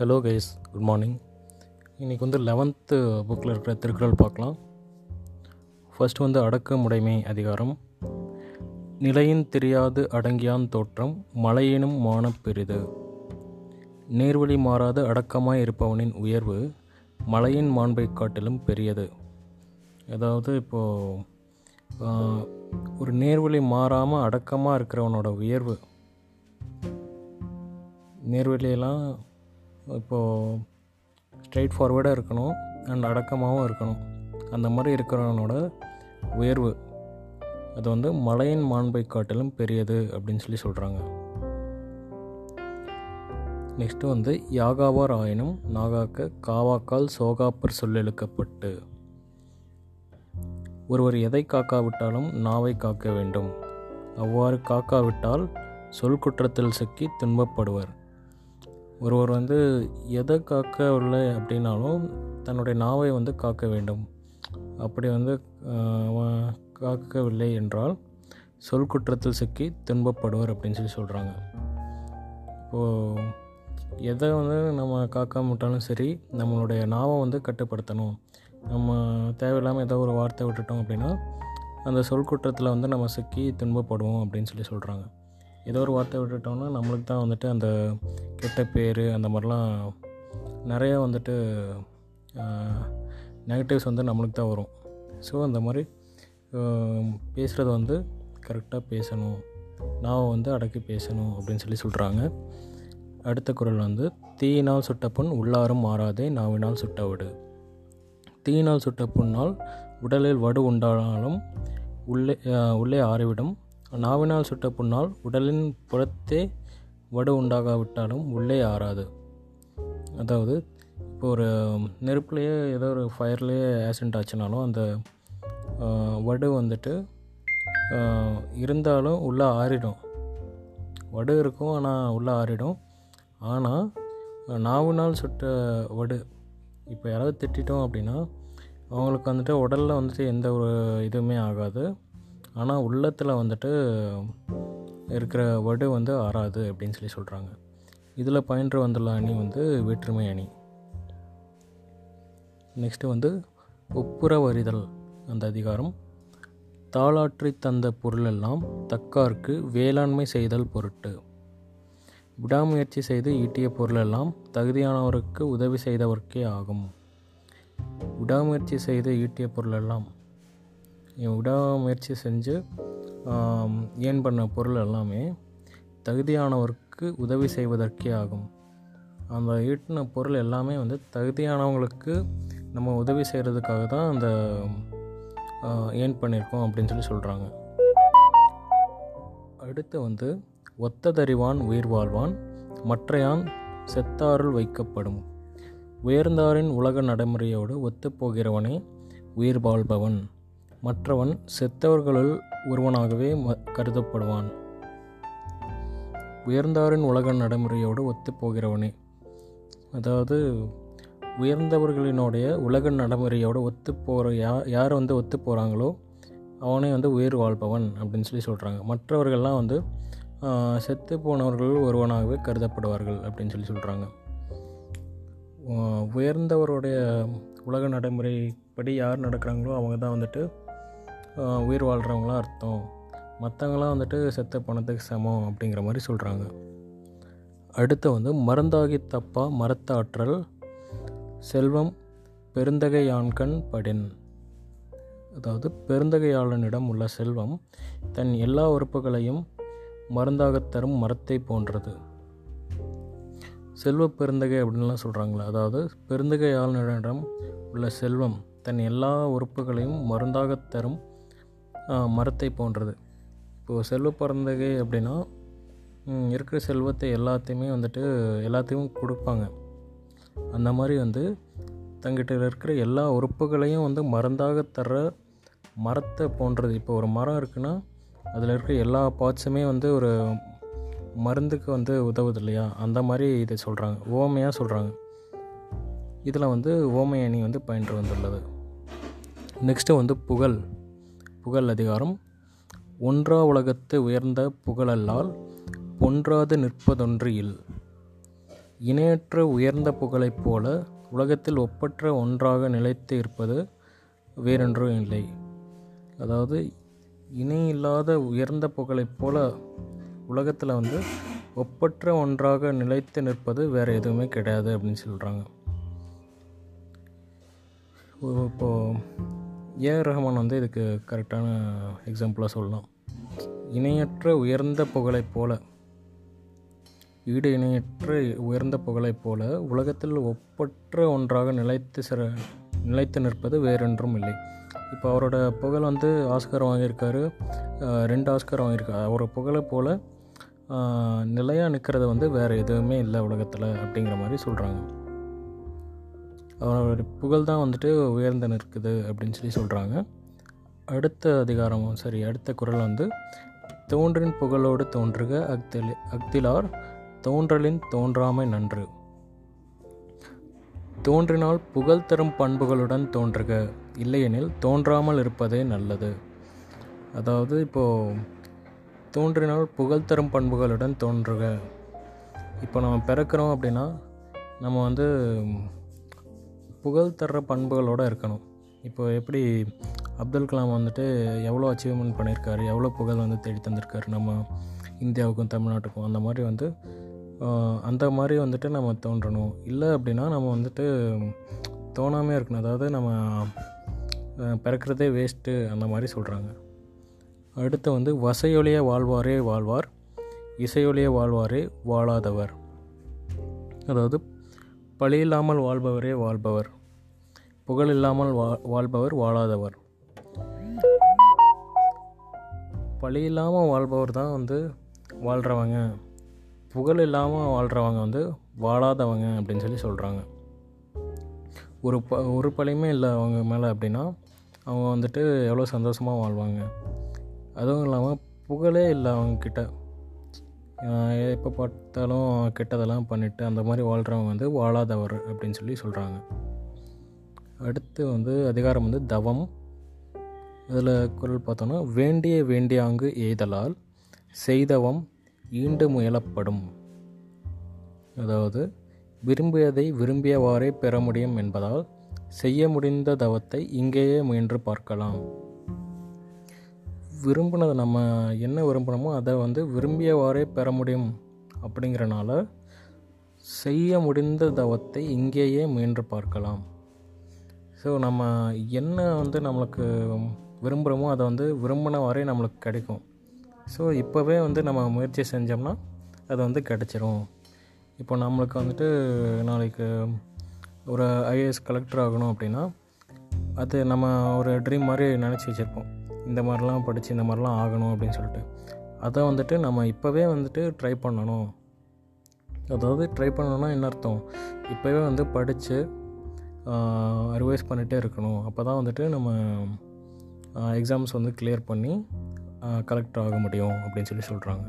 Hello guys good morning இன்றைக்கி வந்து eleventh புக்கில் இருக்கிற திருக்குறள் பார்க்கலாம். ஃபஸ்ட்டு வந்து அடக்கமுடைமை அதிகாரம். நிலையின் தெரியாது அடங்கியான் தோற்றம் மலையினும் மானப் பெரிது. நேர்வழி மாறாது அடக்கமாய் இருப்பவனின் உயர்வு மலையின் மாண்பைக் காட்டிலும் பெரியது. அதாவது இப்போது ஒரு நேர்வழி மாறாமல் அடக்கமாக இருக்கிறவனோட உயர்வு. நேர்வழியெல்லாம் இப்போது ஸ்ட்ரெயிட் ஃபார்வேர்டாக இருக்கணும் அண்ட் அடக்கமாகவும் இருக்கணும். அந்த மாதிரி இருக்கிறவனோட உயர்வு அது வந்து மலையின் மாண்பை காட்டிலும் பெரியது அப்படின்னு சொல்லி சொல்கிறாங்க நெக்ஸ்ட்டு வந்து யாகாவார் ஆயினும் நாகாக்க காவாக்கால் சோகாப்பர் சொல்லெழுக்கப்பட்டு. ஒருவர் எதை காக்காவிட்டாலும் நாவை காக்க வேண்டும். அவ்வாறு காக்காவிட்டால் சொல் குற்றத்தில் சிக்கி துன்பப்படுவர். ஒருவர் வந்து எதை காக்கவில்லை அப்படின்னாலும் தன்னுடைய நாவை வந்து காக்க வேண்டும். அப்படி வந்து அவன் காக்கவில்லை என்றால் சொல் குற்றத்தில் சிக்கி துன்பப்படுவர் அப்படின்னு சொல்லி சொல்கிறாங்க இப்போது எதை வந்து நம்ம காக்காம விட்டாலும் சரி நம்மளுடைய நாவை வந்து கட்டுப்படுத்தணும். நம்ம தேவையில்லாமல் ஏதோ ஒரு வார்த்தை விட்டுட்டோம் அப்படின்னா அந்த சொல் குற்றத்தில் வந்து நம்ம சிக்கி துன்பப்படுவோம் அப்படின்னு சொல்லி சொல்கிறாங்க ஏதோ ஒரு வார்த்தை விட்டுட்டோம்னா நம்மளுக்கு தான் வந்துட்டு அந்த கெட்ட பேர் அந்த மாதிரிலாம் நிறையா வந்துட்டு நெகட்டிவ்ஸ் வந்து நம்மளுக்கு தான் வரும். ஸோ அந்த மாதிரி பேசுகிறது வந்து கரெக்டாக பேசணும். நான் வந்து அடக்கி பேசணும் அப்படின்னு சொல்லி சொல்கிறாங்க அடுத்த குரல் வந்து தீயினால் சுட்ட புண் உள்ளாரும் மாறாதே நாவினால் சுட்ட விடு. தீயினால் சுட்ட புண்ணால் உடலில் வடு உண்டானாலும் உள்ளே உள்ளே ஆறிவிடும். நாவினால் சுட்ட புண்ணால் உடலின் புறத்தே வடு உண்டாகாவிட்டாலும் உள்ளே ஆறாது. அதாவது இப்போ ஒரு நெருப்புலேயே ஏதோ ஒரு ஃபயர்லேயே ஆக்சிடெண்ட் ஆச்சுனாலும் அந்த வடு வந்துட்டு இருந்தாலும் உள்ளே ஆறிடும். வடு இருக்கும் ஆனால் உள்ளே ஆறிடும். ஆனால் நாவுனால் சுட்ட வடு இப்போ யாராவது திட்டிட்டோம் அப்படின்னா அவங்களுக்கு வந்துட்டு உடலில் வந்துட்டு எந்த ஒரு இதுவுமே ஆகாது. ஆனால் உள்ளத்தில் வந்துட்டு இருக்கிற வடு வந்து ஆறாது அப்படின்னு சொல்லி சொல்கிறாங்க இதில் பயின்று வந்துள்ள அணி வந்து வேற்றுமை அணி. நெக்ஸ்ட்டு வந்து ஒப்புற வரிதல் அந்த அதிகாரம். தாளாற்றி தந்த பொருளெல்லாம் தக்கார்க்கு வேளாண்மை செய்தல் பொருட்டு. விடாமுயற்சி செய்து ஈட்டிய பொருளெல்லாம் தகுதியானவருக்கு உதவி செய்தவர்க்கே ஆகும். விடாமுயற்சி செய்து ஈட்டிய பொருளெல்லாம் என் விடாமுயற்சி செஞ்சு ஏன் பண்ண பொருள் எல்லாமே தகுதியானவருக்கு உதவி செய்வதற்கே ஆகும். அந்த ஈட்டின பொருள் எல்லாமே வந்து தகுதியானவங்களுக்கு நம்ம உதவி செய்கிறதுக்காக தான் அந்த ஏன் பண்ணியிருக்கோம் அப்படின்னு சொல்லி சொல்கிறாங்க அடுத்து வந்து ஒத்ததறிவான் உயிர் வாழ்வான் மற்றையான் செத்தாருள் வைக்கப்படும். உயர்ந்தாரின் உலக நடைமுறையோடு ஒத்துப்போகிறவனே உயிர் வாழ்பவன். மற்றவன் செத்தவர்களுள் ஒருவனாகவே கருதப்படுவான். உயர்ந்தாரின் உலக நடைமுறையோடு ஒத்துப்போகிறவனே. அதாவது உயர்ந்தவர்களினுடைய உலக நடைமுறையோடு ஒத்து போகிற யா யார் வந்து ஒத்து போகிறாங்களோ அவனே வந்து உயிர் வாழ்பவன் அப்படின்னு சொல்லி சொல்கிறாங்க மற்றவர்கள்லாம் வந்து செத்து போனவர்கள் ஒருவனாகவே கருதப்படுவார்கள் அப்படின்னு சொல்லி சொல்கிறாங்க உயர்ந்தவருடைய உலக நடைமுறைப்படி யார் நடக்கிறாங்களோ அவங்க தான் வந்துட்டு உயிர் வாழ்கிறவங்களாம் அர்த்தம். மற்றவங்களாம் வந்துட்டு செத்த பணத்துக்கு சமம் அப்படிங்கிற மாதிரி சொல்கிறாங்க அடுத்து வந்து மருந்தாகி தப்பா மரத்தாற்றல் செல்வம் பெருந்தகையான்கண் படின். அதாவது பெருந்தகையாளனிடம் உள்ள செல்வம் தன் எல்லா உறுப்புகளையும் மருந்தாகத் தரும் மரத்தை போன்றது. செல்வ பெருந்தகை அப்படின்லாம் சொல்கிறாங்களா அதாவது பெருந்தகையாளனிடம் உள்ள செல்வம் தன் எல்லா உறுப்புகளையும் மருந்தாகத் தரும் மரத்தை போன்றது. இப்போது செல்வ பிறந்தது அப்படின்னா இருக்கிற செல்வத்தை எல்லாத்தையுமே வந்துட்டு எல்லாத்தையும் கொடுப்பாங்க. அந்த மாதிரி வந்து தங்கிட்ட இருக்கிற எல்லா உறுப்புகளையும் வந்து மருந்தாக தர்ற மரத்தை போன்றது. இப்போ ஒரு மரம் இருக்குன்னா அதில் இருக்கிற எல்லா பார்ட்ஸுமே வந்து ஒரு மருந்துக்கு வந்து உதவுது இல்லையா? அந்த மாதிரி இதை சொல்கிறாங்க ஓமையாக சொல்கிறாங்க இதில் வந்து ஓமையணி வந்து பயின்று வந்துள்ளது. நெக்ஸ்ட்டு வந்து புகழ். புகழ் அதிகாரம். ஒன்றா உலகத்து உயர்ந்த புகழல்லால் பொன்றாது நிற்பதொன்று இல். இணையற்ற உயர்ந்த புகழைப் போல உலகத்தில் ஒப்பற்ற ஒன்றாக நிலைத்து இருப்பது வேறொன்றும் இல்லை. அதாவது இணை இல்லாத உயர்ந்த புகழைப் போல உலகத்தில் வந்து ஒப்பற்ற ஒன்றாக நிலைத்து நிற்பது வேறு எதுவுமே கிடையாது அப்படின்னு சொல்கிறாங்க இப்போது ஏஆர் ரஹ்மான் வந்து இதுக்கு கரெக்டான எக்ஸாம்பிளாக சொல்லலாம். இணையற்ற உயர்ந்த புகழைப் போல ஈடு இணையற்ற உயர்ந்த புகழைப் போல உலகத்தில் ஒப்பற்ற ஒன்றாக நிலைத்து சிற நிலைத்து நிற்பது வேறென்றும் இல்லை. இப்போ அவரோட புகழ் வந்து ஆஸ்கர் வாங்கியிருக்காரு. ரெண்டு ஆஸ்கர் வாங்கியிருக்காரு. அவரோட புகழை போல் நிலையாக நிற்கிறது வந்து வேறு எதுவுமே இல்லை உலகத்தில் அப்படிங்கிற மாதிரி சொல்கிறாங்க அவரோட புகழ் தான் வந்துட்டு உயர்ந்து நிற்குது அப்படின்னு சொல்லி சொல்கிறாங்க அடுத்த அதிகாரமும் சரி அடுத்த குரல் வந்து தோன்றின் புகழோடு தோன்றுக அக்தில் அக்திலார் தோன்றலின் தோன்றாமை நன்று. தோன்றினால் புகழ் தரும் பண்புகளுடன் தோன்றுக இல்லையெனில் தோன்றாமல் இருப்பதே நல்லது. அதாவது இப்போது தோன்றினால் புகழ் தரும் பண்புகளுடன் தோன்றுக. இப்போ நம்ம பிறக்கிறோம் அப்படின்னா நம்ம வந்து புகழ் தர்ற பண்புகளோடு இருக்கணும். இப்போ எப்படி அப்துல் கலாம் வந்துட்டு எவ்வளோ அச்சீவ்மெண்ட் பண்ணியிருக்காரு எவ்வளோ புகழ் வந்து தேடி தந்திருக்காரு நம்ம இந்தியாவுக்கும் தமிழ்நாட்டுக்கும் அந்த மாதிரி வந்து அந்த மாதிரி வந்துட்டு நம்ம தோன்றணும். இல்லை அப்படின்னா நம்ம வந்துட்டு தோணாமே இருக்கணும். அதாவது நம்ம பிறக்கிறதே வேஸ்ட்டு அந்த மாதிரி சொல்கிறாங்க அடுத்து வந்து வசையொலிய வாழ்வாரே வாழ்வார் இசையொலிய வாழ்வாரே வாழாதவர். அதாவது பழி இல்லாமல் வாழ்பவரே வாழ்பவர். புகழ் இல்லாமல் வா வாழ்பவர் வாழாதவர். பழி இல்லாமல் வாழ்பவர் தான் வந்து வாழ்கிறவங்க புகழ் இல்லாமல் வாழ்கிறவங்க வந்து வாழாதவங்க அப்படின்னு சொல்லி சொல்கிறாங்க ஒரு ப ஒரு பழியுமே இல்லை அவங்க மேலே அப்படின்னா அவங்க வந்துட்டு எவ்வளோ சந்தோஷமாக வாழ்வாங்க. அதுவும் இல்லாமல் புகழே இல்லை அவங்கக்கிட்ட எப்போ பார்த்தாலும் கெட்டதெல்லாம் பண்ணிவிட்டு அந்த மாதிரி வாழ்கிறவங்க வந்து வாழாதவர் அப்படின்னு சொல்லி சொல்கிறாங்க அடுத்து வந்து அதிகாரம் வந்து தவம். இதில் குரல் பார்த்தோன்னா வேண்டிய வேண்டியாங்கு எய்தலால் செய்தவம் ஈண்டு முயலப்படும் அதாவது விரும்பியதை விரும்பியவாறே பெற முடியும் என்பதால் செய்ய முடிந்த தவத்தை இங்கேயே முயன்று பார்க்கலாம். விரும்பினதை நம்ம என்ன விரும்பினோமோ அதை வந்து விரும்பியவாறே பெற முடியும் அப்படிங்கிறனால செய்ய முடிந்த தவத்தை இங்கேயே முயன்று பார்க்கலாம். ஸோ நம்ம என்ன வந்து நம்மளுக்கு விரும்புகிறோமோ அதை வந்து விரும்பின வரை நம்மளுக்கு கிடைக்கும். ஸோ இப்போவே வந்து நம்ம முயற்சி செஞ்சோம்னா அது வந்து கிடச்சிரும். இப்போ நம்மளுக்கு வந்துட்டு நாளைக்கு ஒரு ஐஏஎஸ் கலெக்டர் ஆகணும் அப்படின்னா அது நம்ம ஒரு ட்ரீம் மாதிரி நினச்சி வச்சுருப்போம். இந்த மாதிரிலாம் படித்து இந்த மாதிரிலாம் ஆகணும் அப்படின்னு சொல்லிட்டு. அதை வந்துட்டு நம்ம இப்போவே வந்துட்டு ட்ரை பண்ணணும். அதாவது ட்ரை பண்ணணும்னா என்ன அர்த்தம்? இப்போவே வந்து படித்து ரிவைஸ் பண்ணிகிட்டே இருக்கணும். அப்போ தான் வந்துட்டு நம்ம எக்ஸாம்ஸ் வந்து கிளியர் பண்ணி கலெக்ட் ஆக முடியும் அப்படின்னு சொல்லி சொல்கிறாங்க